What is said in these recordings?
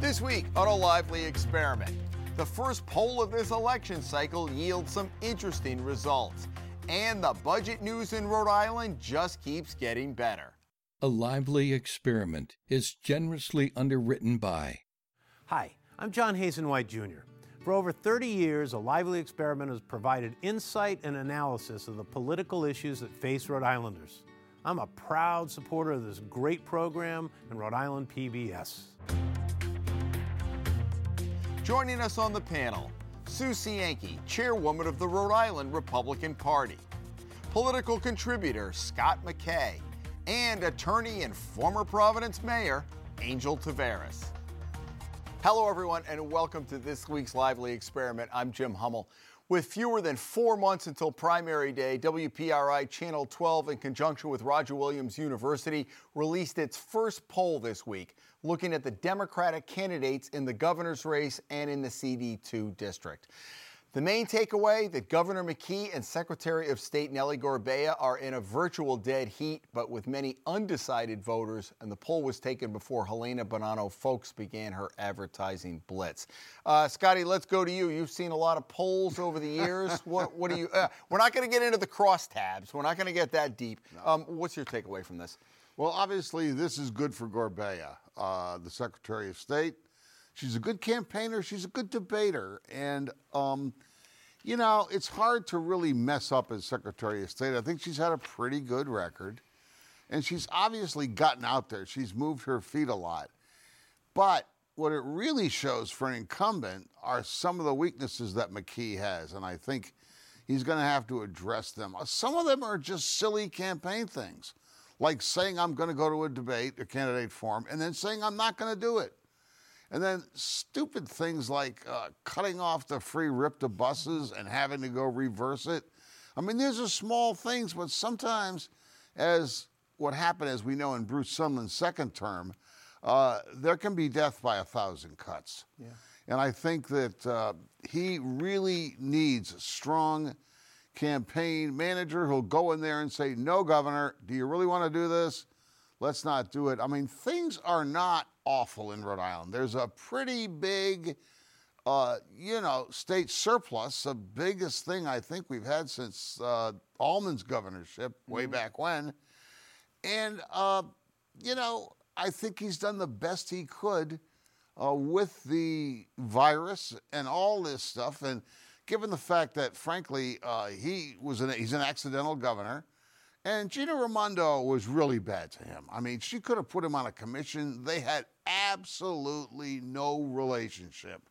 This week on a lively experiment, the first poll of this election cycle yields some interesting results. And the budget news in Rhode Island just keeps getting better. A lively experiment is generously underwritten by. Hi, I'm John Hazen White Jr. For over 30 years, A Lively Experiment has provided insight and analysis of the political issues that face Rhode Islanders. I'm a proud supporter of this great program and Rhode Island PBS. Joining us on the panel, Sue Cienki, chairwoman of the Rhode Island Republican Party, political contributor Scott McKay, and attorney and former Providence mayor Angel Taveras. Hello, everyone, and welcome to this week's Lively Experiment. I'm Jim Hummel. With fewer than four months until primary day, WPRI Channel 12, in conjunction with Roger Williams University, released its first poll this week, looking at the Democratic candidates in the governor's race and in the CD2 district. The main takeaway that Governor McKee and Secretary of State Nellie Gorbea are in a virtual dead heat, but with many undecided voters, and the poll was taken before Helena Buonanno Foulkes began her advertising blitz. Uh, Scotty, let's go to you. You've seen a lot of polls over the years. what, what do you? Uh, we're not going to get into the crosstabs. We're not going to get that deep. No. Um, what's your takeaway from this? Well, obviously, this is good for Gorbea, uh, the Secretary of State. She's a good campaigner. She's a good debater. And, um, you know, it's hard to really mess up as Secretary of State. I think she's had a pretty good record. And she's obviously gotten out there. She's moved her feet a lot. But what it really shows for an incumbent are some of the weaknesses that McKee has. And I think he's going to have to address them. Some of them are just silly campaign things, like saying I'm going to go to a debate, a candidate forum, and then saying I'm not going to do it. And then stupid things like uh, cutting off the free RIPTA buses and having to go reverse it. I mean, these are small things, but sometimes, as what happened, as we know in Bruce Sundlun's second term, uh, there can be death by a thousand cuts. Yeah. And I think that uh, he really needs a strong campaign manager who'll go in there and say, No, Governor, do you really want to do this? Let's not do it. I mean, things are not awful in Rhode Island. There's a pretty big, uh, you know, state surplus, the biggest thing I think we've had since uh, Almond's governorship way mm-hmm. back when. And, uh, you know, I think he's done the best he could uh, with the virus and all this stuff. And given the fact that, frankly, uh, he was an, he's an accidental governor. And Gina Raimondo was really bad to him. I mean, she could have put him on a commission. They had absolutely no relationship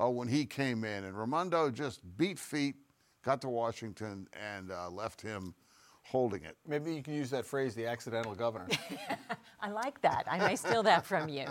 uh, when he came in. And Raimondo just beat feet, got to Washington, and uh, left him holding it. Maybe you can use that phrase, the accidental governor. I like that. I may steal that from you.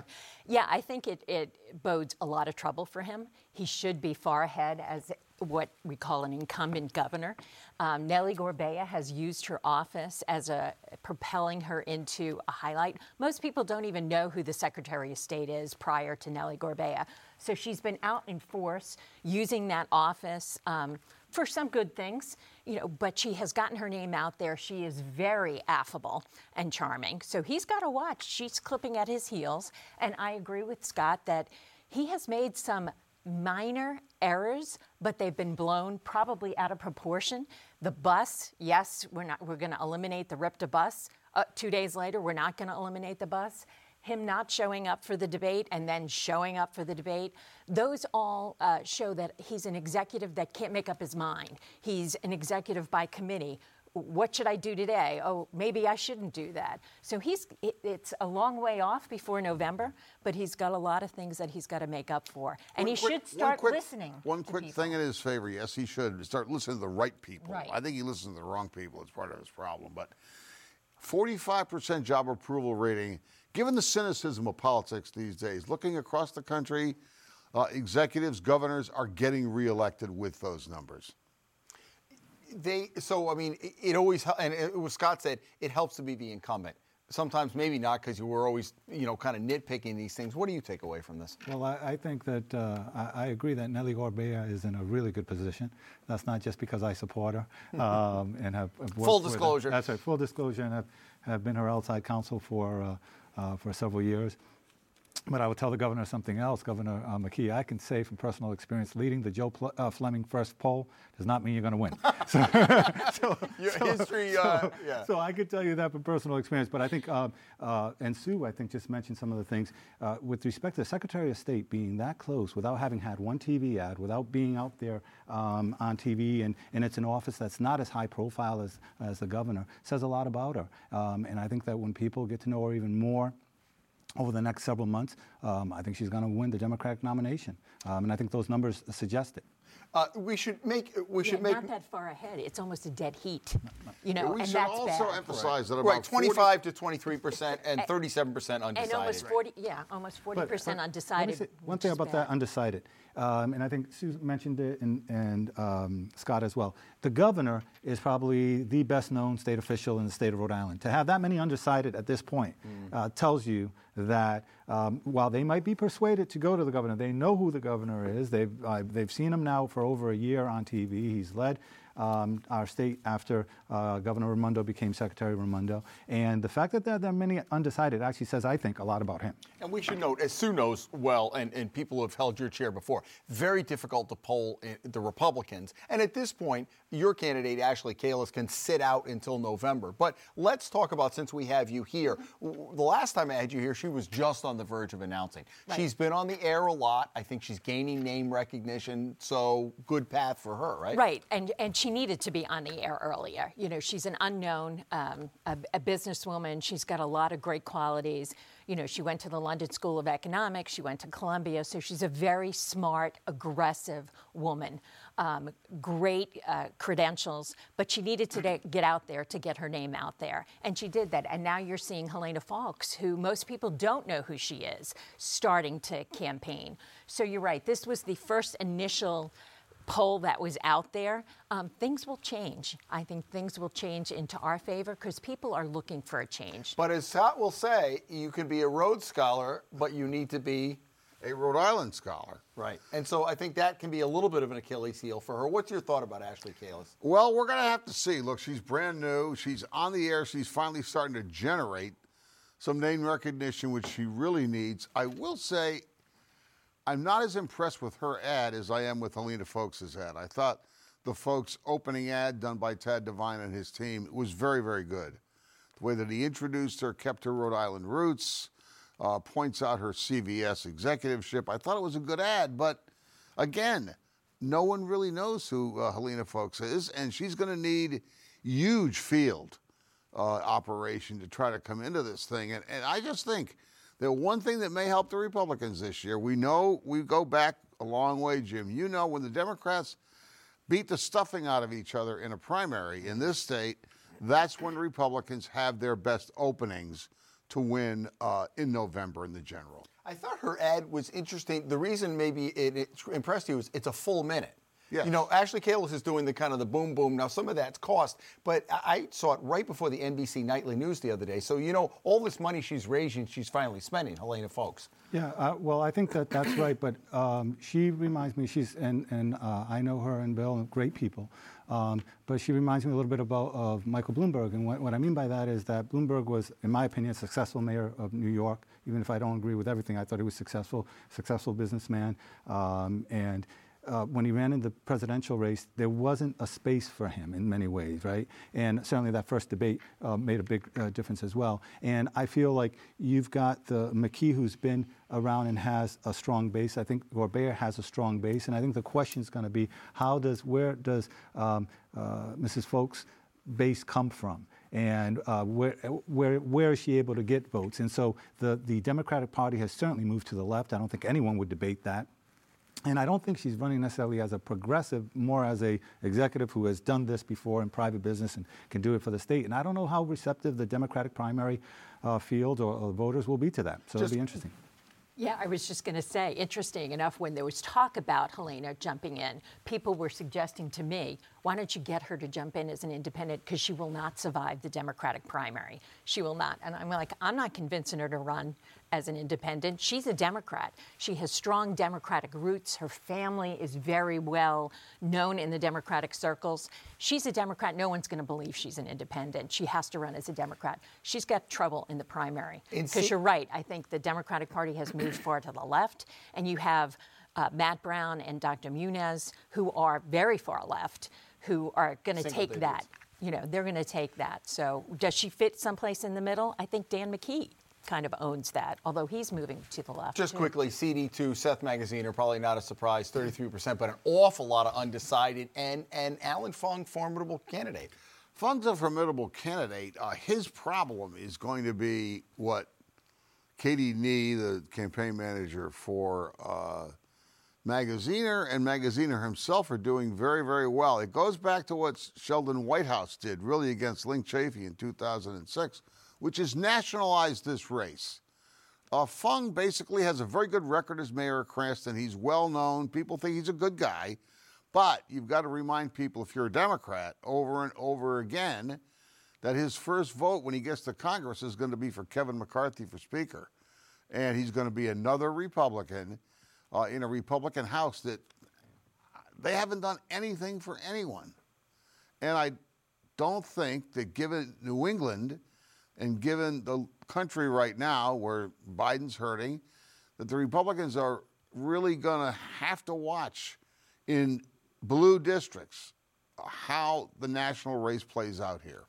Yeah, I think it, it bodes a lot of trouble for him. He should be far ahead as what we call an incumbent governor. Um, Nellie Gorbea has used her office as a propelling her into a highlight. Most people don't even know who the Secretary of State is prior to Nellie Gorbea. So she's been out in force using that office. Um, for some good things, you know, but she has gotten her name out there. She is very affable and charming. So he's got to watch. She's clipping at his heels. And I agree with Scott that he has made some minor errors, but they've been blown probably out of proportion. The bus, yes, we're not we're going to eliminate the RIPTA bus. Uh, two days later, we're not going to eliminate the bus. Him not showing up for the debate and then showing up for the debate, those all uh, show that he's an executive that can't make up his mind. He's an executive by committee what should I do today? Oh, maybe I shouldn't do that. So he's it, it's a long way off before November, but he's got a lot of things that he's got to make up for, and one he quick, should start quick, listening. One quick people. thing in his favor, yes, he should start listening to the right people. Right. I think he listens to the wrong people. It's part of his problem, but. 45% job approval rating, given the cynicism of politics these days, looking across the country, uh, executives, governors are getting reelected with those numbers they so I mean it, it always and it, what Scott said it helps to be the incumbent. Sometimes maybe not because you were always you know kind of nitpicking these things. What do you take away from this? Well, I, I think that uh, I, I, agree that Nellie Gorbea is in a really good position. That's not just because I support her um, and have, have full disclosure. That's right, full disclosure, and have, have been her outside counsel for uh, uh, for several years. But I will tell the governor something else, Governor uh, McKee. I can say from personal experience, leading the Joe Pl- uh, Fleming first poll does not mean you're going to win. so, so, Your so, history, uh, so, yeah. So I could tell you that from personal experience. But I think, uh, uh, and Sue, I think, just mentioned some of the things uh, with respect to the Secretary of State being that close without having had one TV ad, without being out there um, on TV, and, and it's an office that's not as high profile as, as the governor, says a lot about her. Um, and I think that when people get to know her even more, over the next several months, um, I think she's going to win the Democratic nomination, um, and I think those numbers suggest it. Uh, we should make. We should make not that far ahead. It's almost a dead heat, you know, we and should that's also bad. emphasize that about right, 25 40, to 23 percent and 37 percent undecided. And almost 40, yeah, almost 40 percent But- but undecided. say one thing is about that undecided, um, and I think Sue mentioned it and, and um, Scott as well. The governor is probably the best known state official in the state of Rhode Island. To have that many undecided at this point Mm. uh, tells you that um, while they might be persuaded to go to the governor, they know who the governor is. They've, uh, they've seen him now for over a year on TV. He's led um, our state after uh, Governor Raimondo became Secretary Raimondo. And the fact that there, there are many undecided actually says, I think, a lot about him. And we should note, as Sue knows well, and, and people who have held your chair before, very difficult to poll the Republicans. And at this point, your candidate, Ashley Kalis, can sit out until November. But let's talk about, since we have you here, the last time I had you here, she was just on the verge of announcing. She's been on the air a lot. I think she's gaining name recognition, so good path for her, right? Right, and and she needed to be on the air earlier. You know, she's an unknown, um, a, a businesswoman. She's got a lot of great qualities. You know, she went to the London School of Economics. She went to Columbia, so she's a very smart, aggressive woman. Um, great uh, credentials, but she needed to get out there to get her name out there, and she did that. And now you're seeing Helena Foulkes, who most people don't know who she is, starting to campaign. So you're right. This was the first initial poll that was out there, um, things will change. I think things will change into our favor because people are looking for a change. But as Scott will say, you can be a Rhodes Scholar, but you need to be a Rhode Island scholar. Right. And so I think that can be a little bit of an Achilles heel for her. What's your thought about Ashley Kalis? Well, we're going to have to see. Look, she's brand new. She's on the air. She's finally starting to generate some name recognition, which she really needs. I will say, I'm not as impressed with her ad as I am with Helena Foulkes' ad. I thought the Foulkes' opening ad done by Tad Devine and his team was very, very good. The way that he introduced her, kept her Rhode Island roots, uh, points out her CVS executiveship. I thought it was a good ad, but again, no one really knows who uh, Helena Folks is, and she's going to need huge field uh, operation to try to come into this thing. And, and I just think that one thing that may help the Republicans this year, we know we go back a long way, Jim. You know, when the Democrats beat the stuffing out of each other in a primary in this state, that's when Republicans have their best openings to win uh, in November in the general. I thought her ad was interesting. The reason maybe it, it impressed you is it's a full minute. Yes. You know, Ashley Kalis is doing the kind of the boom boom. Now, some of that's cost, but I I saw it right before the NBC Nightly News the other day. So, you know, all this money she's raising, she's finally spending, Helena Foulkes. Yeah, uh, well, I think that that's right, but um, she reminds me, she's, and, and uh, I know her and Bill, great people, um, but she reminds me a little bit about of Michael Bloomberg, and what, what I mean by that is that Bloomberg was, in my opinion, a successful mayor of New York, even if I don't agree with everything, I thought he was successful, successful businessman, um, and uh, when he ran in the presidential race, there wasn't a space for him in many ways, right? And certainly that first debate uh, made a big uh, difference as well. And I feel like you've got the McKee who's been around and has a strong base. I think Gorbea has a strong base, and I think the question is going to be how does where does um, uh, Mrs. Foulkes' base come from? and uh, where, where, where is she able to get votes? And so the, the Democratic Party has certainly moved to the left. I don't think anyone would debate that. And I don't think she's running necessarily as a progressive, more as a executive who has done this before in private business and can do it for the state. And I don't know how receptive the Democratic primary uh, field or, or voters will be to that. So Just- it'll be interesting. Yeah, I was just going to say, interesting enough, when there was talk about Helena jumping in, people were suggesting to me, why don't you get her to jump in as an independent? Because she will not survive the Democratic primary. She will not. And I'm like, I'm not convincing her to run as an independent. She's a Democrat. She has strong Democratic roots. Her family is very well known in the Democratic circles. She's a Democrat. No one's going to believe she's an independent. She has to run as a Democrat. She's got trouble in the primary. Because you're right. I think the Democratic Party has moved far to the left, and you have uh, Matt Brown and Dr. Muñoz, who are very far left, who are going to take that. You know, they're going to take that. So, does she fit someplace in the middle? I think Dan McKee kind of owns that, although he's moving to the left. Just too. quickly, CD2, Seth Magaziner probably not a surprise, 33%, but an awful lot of undecided, and, and Allan Fung, formidable candidate. Fung's a formidable candidate. Uh, his problem is going to be what Katie Nee, the campaign manager for uh, Magaziner, and Magaziner himself are doing very, very well. It goes back to what Sheldon Whitehouse did, really, against Linc Chafee in 2006, which has nationalized this race. Uh, Fung basically has a very good record as mayor of Cranston. He's well known. People think he's a good guy. But you've got to remind people, if you're a Democrat, over and over again, that his first vote when he gets to Congress is going to be for Kevin McCarthy for Speaker. And he's going to be another Republican uh, in a Republican House that they haven't done anything for anyone. And I don't think that given New England and given the country right now where Biden's hurting, that the Republicans are really going to have to watch in blue districts how the national race plays out here.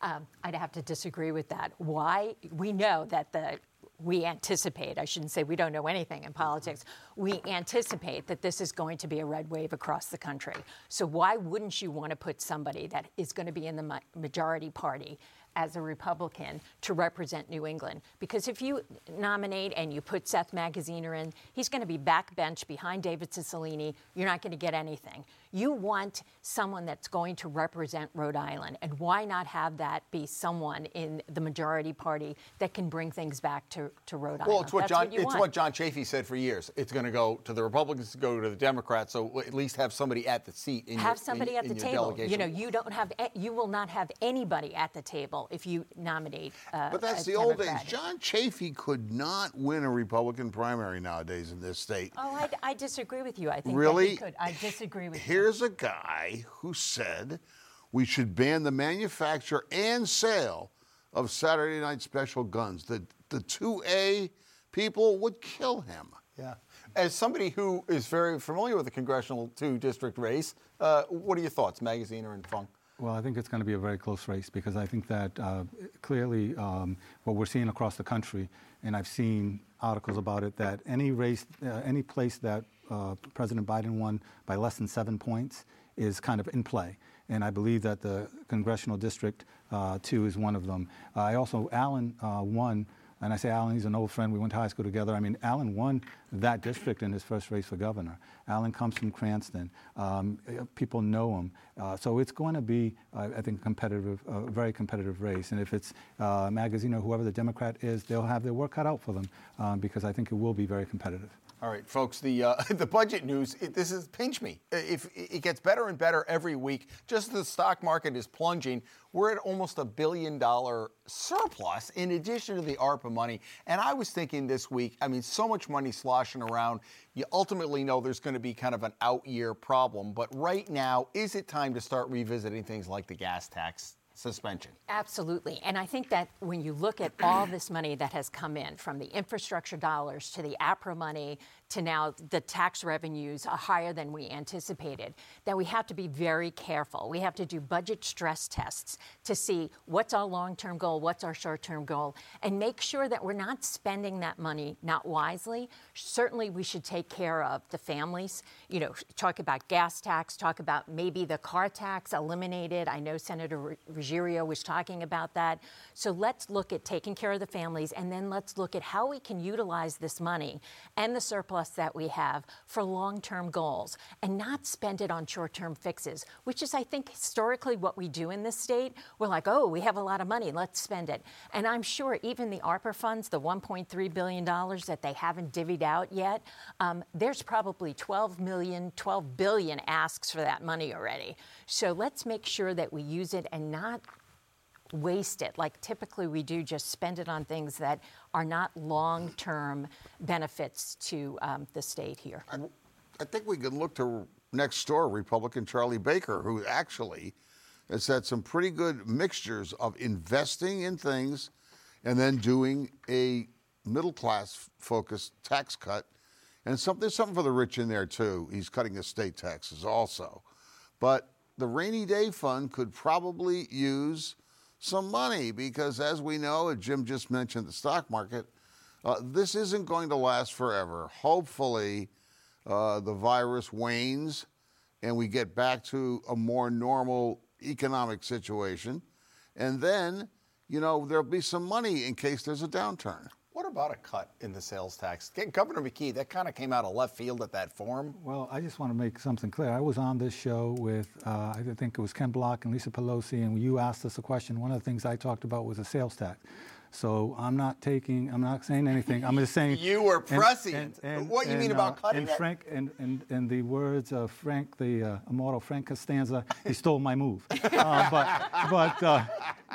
Um, I'd have to disagree with that. Why? We know that the we anticipate, I shouldn't say we don't know anything in politics, we anticipate that this is going to be a red wave across the country. So, why wouldn't you want to put somebody that is going to be in the majority party as a Republican to represent New England. Because if you nominate and you put Seth Magaziner in, he's going to be backbench behind David Cicilline. You're not going to get anything. You want someone that's going to represent Rhode Island. And why not have that be someone in the majority party that can bring things back to, to Rhode well, Island? it's what that's John what it's want. what John Chafee said for years. It's going to go to the Republicans, to go to the Democrats. So at least have somebody at the seat. In have your, somebody in, at the table. Delegation. You know, you don't have, you will not have anybody at the table if you nominate. Uh, But that's a the old days. John Chafee could not win a Republican primary nowadays in this state. Oh, I, I disagree with you. I think that Really? he could. I disagree with you. Here's a guy who said we should ban the manufacture and sale of Saturday night special guns. The the two A people would kill him. Yeah. As somebody who is very familiar with the congressional two district race, uh, what are your thoughts, Magaziner and Fung? Well, I think it's going to be a very close race because I think that uh, clearly um, what we're seeing across the country, and I've seen articles about it, that any race, uh, any place that uh, President Biden won by less than seven points is kind of in play. And I believe that the congressional district uh, two is one of them. Uh, I also, Allan uh, won and I say Allan, he's an old friend. We went to high school together. I mean, Allan won that district in his first race for governor. Allan comes from Cranston. Um, uh, people know him. Uh, so it's going to be, uh, I think, competitive, a very competitive race. And if it's uh, Magaziner or whoever the Democrat is, they'll have their work cut out for them um, because I think it will be very competitive. All right, folks. The uh, the budget news. It, this is pinch me. If it gets better and better every week, just the stock market is plunging, we're at almost a billion dollar surplus in addition to the ARPA money. And I was thinking this week. I mean, so much money sloshing around. You ultimately know there's going to be kind of an out year problem. But right now, is it time to start revisiting things like the gas tax? Suspension. Absolutely. And I think that when you look at all this money that has come in from the infrastructure dollars to the APRA money to now the tax revenues are higher than we anticipated, that we have to be very careful. We have to do budget stress tests to see what's our long term goal, what's our short term goal, and make sure that we're not spending that money not wisely. Certainly, we should take care of the families. You know, talk about gas tax, talk about maybe the car tax eliminated. I know Senator Ruggerio was talking about that. So let's look at taking care of the families, and then let's look at how we can utilize this money and the surplus that we have for long term goals and not spend it on short term fixes, which is, I think, historically what we do in this state. We're like, oh, we have a lot of money, let's spend it. And I'm sure even the ARPA funds, the $1.3 billion that they haven't divvied out yet, um, there's probably 12 million, 12 billion asks for that money already. So let's make sure that we use it and not waste it like typically we do, just spend it on things that are not long term benefits to um, the state here. I, I think we can look to next door Republican Charlie Baker, who actually has had some pretty good mixtures of investing in things and then doing a middle class focused tax cut. And some, there's something for the rich in there too. He's cutting estate taxes also. But the rainy day fund could probably use some money because, as we know, Jim just mentioned the stock market, uh, this isn't going to last forever. Hopefully, uh, the virus wanes and we get back to a more normal economic situation. And then, you know, there'll be some money in case there's a downturn. About a cut in the sales tax? Governor McKee, that kind of came out of left field at that forum. Well, I just want to make something clear. I was on this show with, uh, I think it was Ken Block and Lisa Pelosi, and you asked us a question. One of the things I talked about was a sales tax. So I'm not taking, I'm not saying anything. I'm just saying. you were prescient. And, and, what do you mean about uh, cutting and Frank, and, and, and the words of Frank, the uh, immortal Frank Costanza, he stole my move. uh, but but uh,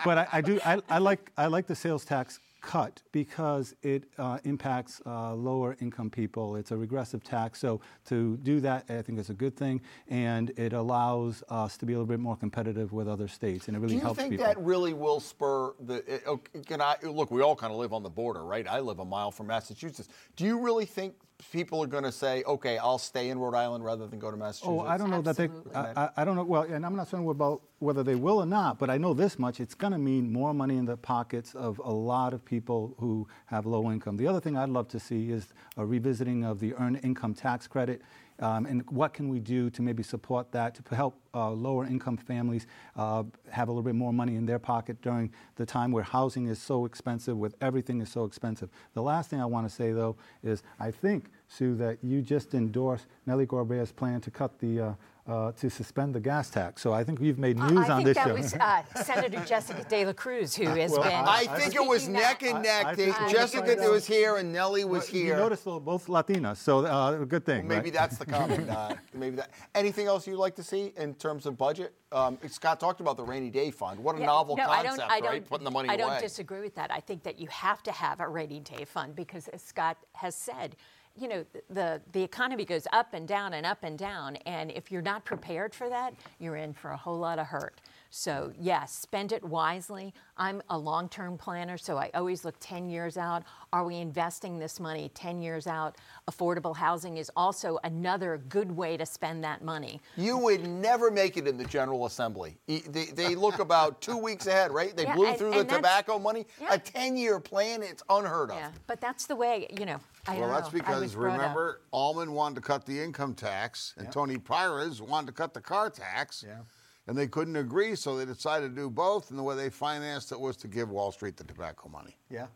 but I, I do I, I like I like the sales tax cut because it uh, impacts uh, lower income people. It's a regressive tax. So to do that, I think is a good thing. And it allows us to be a little bit more competitive with other states. And it really helps people. Do you think that really will spur the. Uh, can I, look, we all kind of live on the border, right? I live a mile from Massachusetts. Do you really think people are going to say, okay, I'll stay in Rhode Island rather than go to Massachusetts? Oh, I don't know Absolutely. that they. I, I, don't know. Well, and I'm not saying about whether they will or not, but I know this much: it's going to mean more money in the pockets of a lot of people who have low income. The other thing I'd love to see is a revisiting of the earned income tax credit. Um, and what can we do to maybe support that to help uh, lower income families uh, have a little bit more money in their pocket during the time where housing is so expensive, with everything is so expensive. The last thing I want to say though is I think Sue that you just endorsed Nellie Gorbea's plan to cut the uh, uh, to suspend the gas tax. So I think we've made uh, news uh, on this show. I think that was uh, Senator Jessica De La Cruz who has well, been. I, I think it was neck and neck. I, I Jessica was here and Nellie was well, here. You noticed both Latinas, so uh, good thing. Well, maybe right? that's the comment. Uh, maybe that. Anything else you'd like to see in terms of budget? Um, Scott talked about the rainy day fund. What a yeah, novel no, concept, I don't, right? Putting the money I away. I don't disagree with that. I think that you have to have a rainy day fund because, as Scott has said, you know, the, the economy goes up and down and up and down. And if you're not prepared for that, you're in for a whole lot of hurt. So, yes, spend it wisely. I'm a long term planner, so I always look 10 years out. Are we investing this money 10 years out? Affordable housing is also another good way to spend that money. You would never make it in the General Assembly. They, they look about two weeks ahead, right? They yeah, blew and, through and the tobacco money. Yeah. A 10 year plan, it's unheard of. Yeah, but that's the way, you know. I well, that's know. because remember, Almond wanted to cut the income tax, and Tony Pires wanted to cut the car tax. Yeah. And they couldn't agree, so they decided to do both. And the way they financed it was to give Wall Street the tobacco money. Yeah.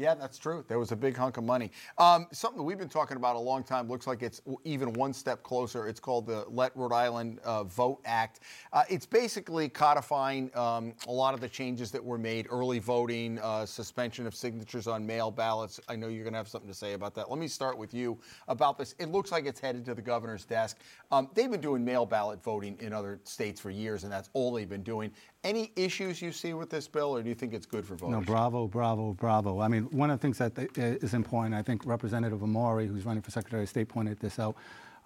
Yeah, that's true. There was a big hunk of money. Um, something that we've been talking about a long time. Looks like it's even one step closer. It's called the Let Rhode Island uh, Vote Act. Uh, it's basically codifying um, a lot of the changes that were made: early voting, uh, suspension of signatures on mail ballots. I know you're going to have something to say about that. Let me start with you about this. It looks like it's headed to the governor's desk. Um, they've been doing mail ballot voting in other states for years, and that's all they've been doing. Any issues you see with this bill, or do you think it's good for voters? No, bravo, bravo, bravo. I mean, one of the things that is important, I think Representative Amore, who's running for Secretary of State, pointed this out.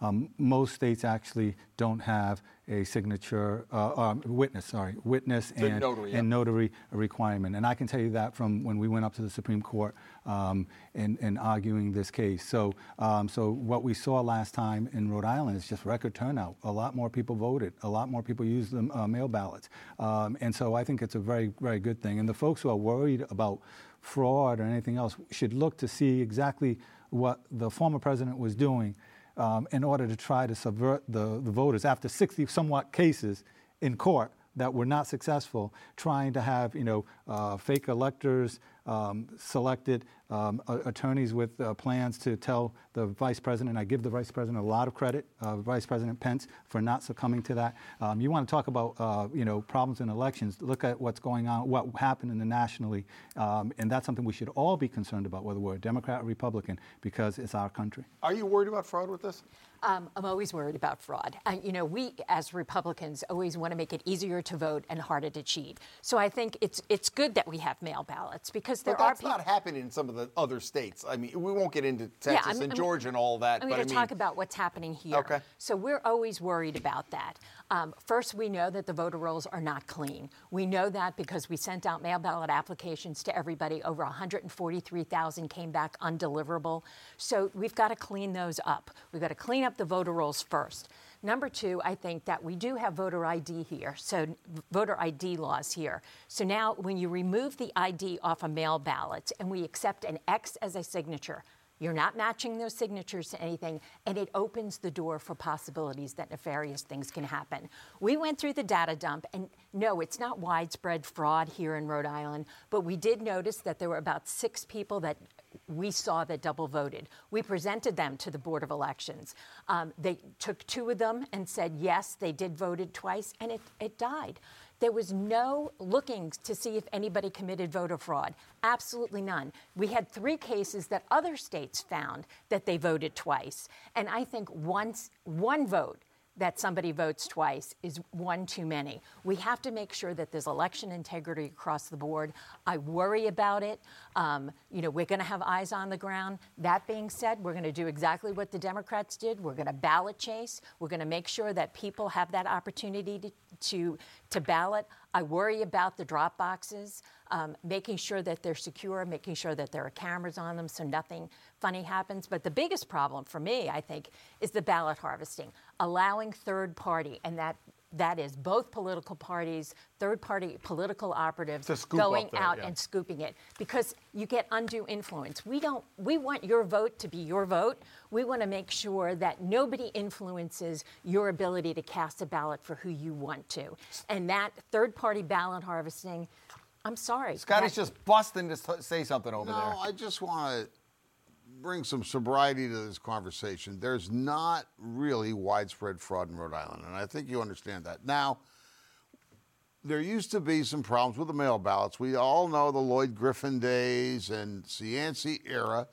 Um, most states actually don't have a signature uh, um, witness, sorry, witness and notary, and notary requirement. And I can tell you that from when we went up to the Supreme Court um, in, in, arguing this case. So, um, so what we saw last time in Rhode Island is just record turnout. A lot more people voted. A lot more people used the uh, mail ballots. Um, and so I think it's a very, very good thing. And the folks who are worried about fraud or anything else should look to see exactly what the former president was doing um, in order to try to subvert the, the voters after 60 somewhat cases in court that were not successful, trying to have you know uh, fake electors um, selected um, attorneys with uh, plans to tell the vice president. I give the vice president a lot of credit, uh, Vice President Pence, for not succumbing to that. Um, you want to talk about uh, you know problems in elections? Look at what's going on, what happened in the nationally, um, and that's something we should all be concerned about, whether we're a Democrat or Republican, because it's our country. Are you worried about fraud with this? Um, I'm always worried about fraud. Uh, you know, we as Republicans always want to make it easier to vote and harder to cheat. So I think it's it's good that we have mail ballots because there but are that's people. not happening in some of the other states. I mean, we won't get into Texas I'm- and I'm- Georgia and all that. I'm going to mean, talk about what's happening here. Okay. So we're always worried about that. Um, first, we know that the voter rolls are not clean. We know that because we sent out mail ballot applications to everybody. Over 143,000 came back undeliverable. So we've got to clean those up. We've got to clean up the voter rolls first. Number two, I think that we do have voter ID here, so voter ID laws here. So now, when you remove the ID off a mail ballot and we accept an X as a signature, you're not matching those signatures to anything, and it opens the door for possibilities that nefarious things can happen. We went through the data dump, and no, it's not widespread fraud here in Rhode Island, but we did notice that there were about six people that we saw that double voted. We presented them to the Board of Elections. Um, they took two of them and said, yes, they did voted twice, and it, it died. There was no looking to see if anybody committed voter fraud. Absolutely none. We had three cases that other states found that they voted twice. And I think once one vote that somebody votes twice is one too many. We have to make sure that there's election integrity across the board. I worry about it. Um, you know, we're going to have eyes on the ground. That being said, we're going to do exactly what the Democrats did. We're going to ballot chase. We're going to make sure that people have that opportunity to, to, to ballot. I worry about the drop boxes, um, making sure that they're secure, making sure that there are cameras on them so nothing funny happens. But the biggest problem for me, I think, is the ballot harvesting, allowing third party, and that that is both political parties, third party political operatives To scoop up going there, out yeah. and scooping it because you get undue influence. We don't we want your vote to be your vote. We want to make sure that nobody influences your ability to cast a ballot for who you want to. And that third party ballot harvesting, I'm sorry. Scotty's that- just busting to say something over No, there. No, I just want to bring some sobriety to this conversation. There's not really widespread fraud in Rhode Island, and I think you understand that. Now, there used to be some problems with the mail ballots. We all know the Lloyd Griffin days and Cianci era.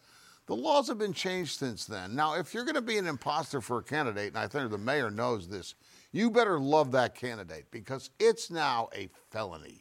The laws have been changed since then. Now, if you're going to be an imposter for a candidate, and I think the mayor knows this, you better love that candidate because it's now a felony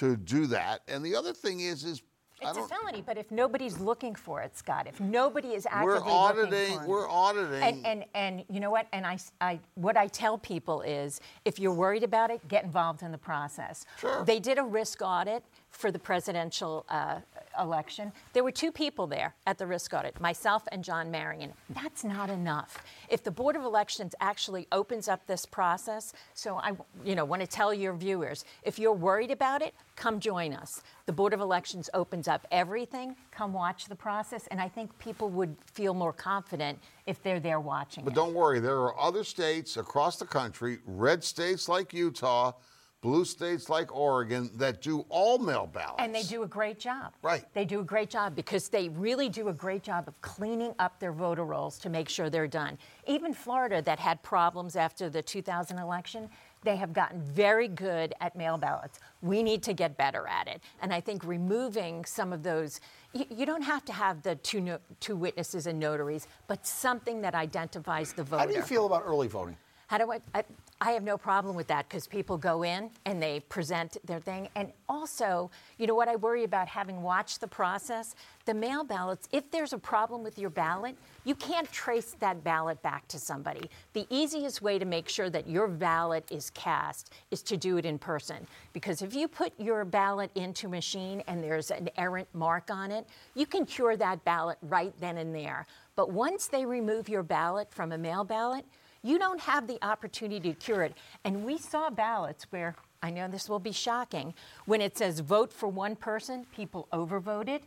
to do that. And the other thing is, is I It's a felony, but if nobody's looking for it, Scott, if nobody is actively We're looking auditing. for it, We're auditing. And, and and you know what? And I, I what I tell people is, if you're worried about it, get involved in the process. Sure. They did a risk audit for the presidential uh, election. There were two people there at the risk audit, myself and John Marion. That's not enough. If the Board of Elections actually opens up this process, so I, you know, want to tell your viewers, if you're worried about it, come join us. The Board of Elections opens up everything. Come watch the process, and I think people would feel more confident if they're there watching. but it. don't worry, there are other states across the country, red states like Utah, blue states like Oregon, that do all mail ballots. And they do a great job. Right. They do a great job because they really do a great job of cleaning up their voter rolls to make sure they're done. Even Florida, that had problems after the 2000 election, they have gotten very good at mail ballots. We need to get better at it. And I think removing some of those, you, you don't have to have the two, no, two witnesses and notaries, but something that identifies the voter. How do you feel about early voting? How do I? I, I have no problem with that because people go in and they present their thing. And also, you know what I worry about having watched the process? The mail ballots, if there's a problem with your ballot, you can't trace that ballot back to somebody. The easiest way to make sure that your ballot is cast is to do it in person. Because if you put your ballot into a machine and there's an errant mark on it, you can cure that ballot right then and there. But once they remove your ballot from a mail ballot, you don't have the opportunity to cure it. And we saw ballots where, I know this will be shocking, when it says vote for one person, people overvoted.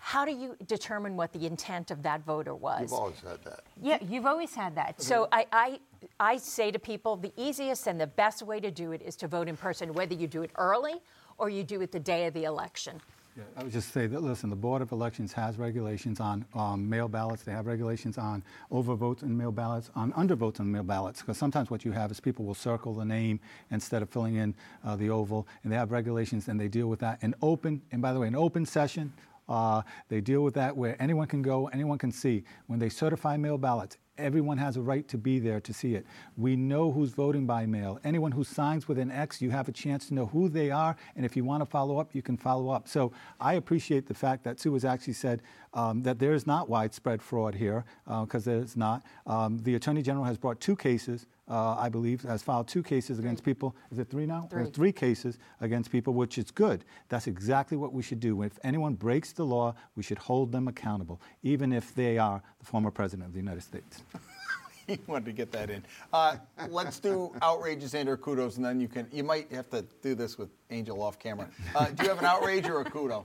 How do you determine what the intent of that voter was? You've always had that. Yeah, you've always had that. So mm-hmm. I, I, I say to people, the easiest and the best way to do it is to vote in person, whether you do it early or you do it the day of the election. Yeah, I would just say that, listen, the Board of Elections has regulations on um, mail ballots. They have regulations on overvotes and mail ballots, on undervotes and mail ballots, because sometimes what you have is people will circle the name instead of filling in uh, the oval, and they have regulations and they deal with that. An open, and by the way, an open session, uh, they deal with that where anyone can go, anyone can see. When they certify mail ballots, everyone has a right to be there to see it. We know who's voting by mail. Anyone who signs with an X, you have a chance to know who they are, and if you want to follow up, you can follow up. So I appreciate the fact that Sue has actually said um, that there is not widespread fraud here, because uh, there's not. Um, the Attorney General has brought two cases uh, I believe, has filed two cases against people. Is it three now? Three. three cases against people, which is good. That's exactly what we should do. If anyone breaks the law, we should hold them accountable, even if they are the former president of the United States. he wanted to get that in. Uh, let's do outrages and or kudos, and then you can. You might have to do this with Angel off camera. Uh, do you have an outrage or a kudo?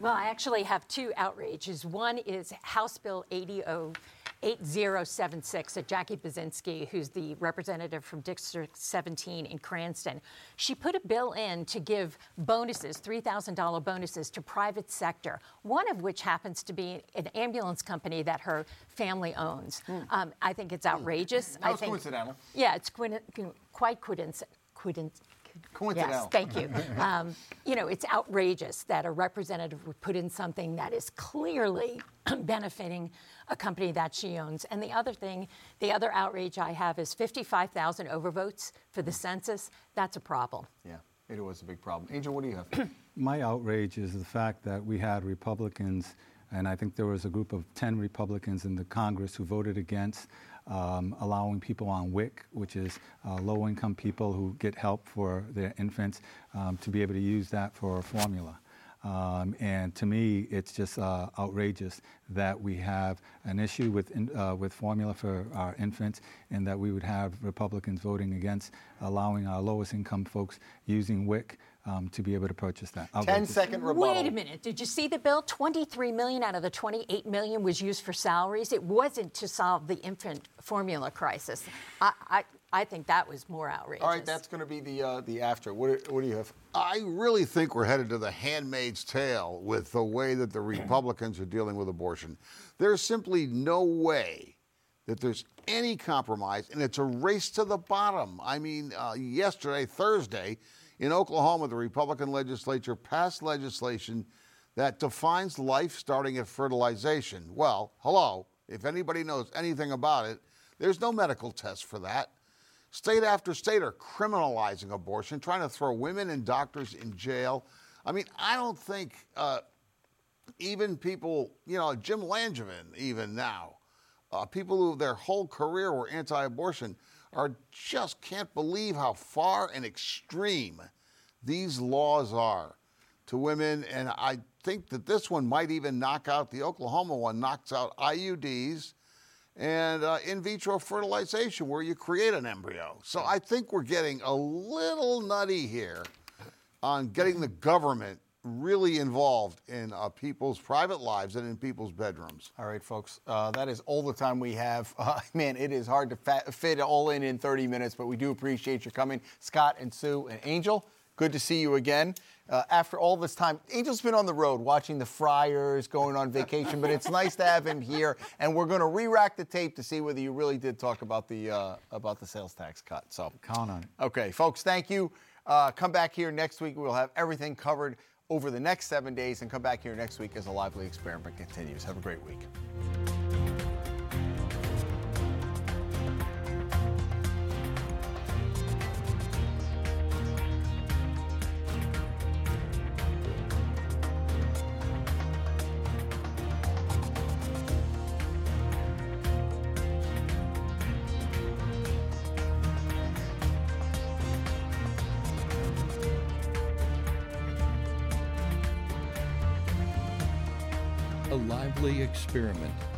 Well, I actually have two outrages. One is House Bill 80. 8076 at Jackie Baginski, who's the representative from District 17 in Cranston. She put a bill in to give bonuses, $3,000 bonuses to private sector, one of which happens to be an ambulance company that her family owns. Mm. Um, I think it's outrageous. That was I think, coincidental. Yeah, it's quite coincidental. Coincidental. Yes, thank you. Um, you know, it's outrageous that a representative would put in something that is clearly benefiting a company that she owns. And the other thing, the other outrage I have is 55,000 overvotes for the census. That's a problem. Yeah, it was a big problem. Angel, what do you have? My outrage is the fact that we had Republicans, and I think there was a group of 10 Republicans in the Congress who voted against um, allowing people on WIC, which is uh, low income people who get help for their infants, um, to be able to use that for formula. Um, and to me, it's just uh, outrageous that we have an issue with, in, uh, with formula for our infants and that we would have Republicans voting against allowing our lowest income folks using WIC um, to be able to purchase that. Outrageous. 10 second rebuttal. Wait a minute. Did you see the bill? 23 million out of the 28 million was used for salaries. It wasn't to solve the infant formula crisis. I, I, I think that was more outrageous. All right, that's going to be the uh, the after. What, what do you have? I really think we're headed to the handmaid's tale with the way that the Republicans are dealing with abortion. There's simply no way that there's any compromise, and it's a race to the bottom. I mean, uh, yesterday, Thursday, in Oklahoma, the Republican legislature passed legislation that defines life starting at fertilization. Well, hello, if anybody knows anything about it, there's no medical test for that. State after state are criminalizing abortion, trying to throw women and doctors in jail. I mean, I don't think uh, even people, you know, Jim Langevin, even now, uh, people who their whole career were anti abortion, are just can't believe how far and extreme these laws are to women. And I think that this one might even knock out the Oklahoma one, knocks out IUDs and uh, in vitro fertilization, where you create an embryo. So I think we're getting a little nutty here on getting the government really involved in uh, people's private lives and in people's bedrooms. All right, folks, uh, that is all the time we have. Uh, man, it is hard to fa- fit all in in 30 minutes, but we do appreciate your coming. Scott and Sue and Angel, good to see you again. Uh, after all this time, Angel's been on the road watching the Friars, going on vacation, but it's nice to have him here, and we're going to re-rack the tape to see whether you really did talk about the uh, about the sales tax cut. So count on it. Okay, folks, thank you. Uh, come back here next week. We'll have everything covered over the next seven days and come back here next week as a lively experiment continues. Have a great week.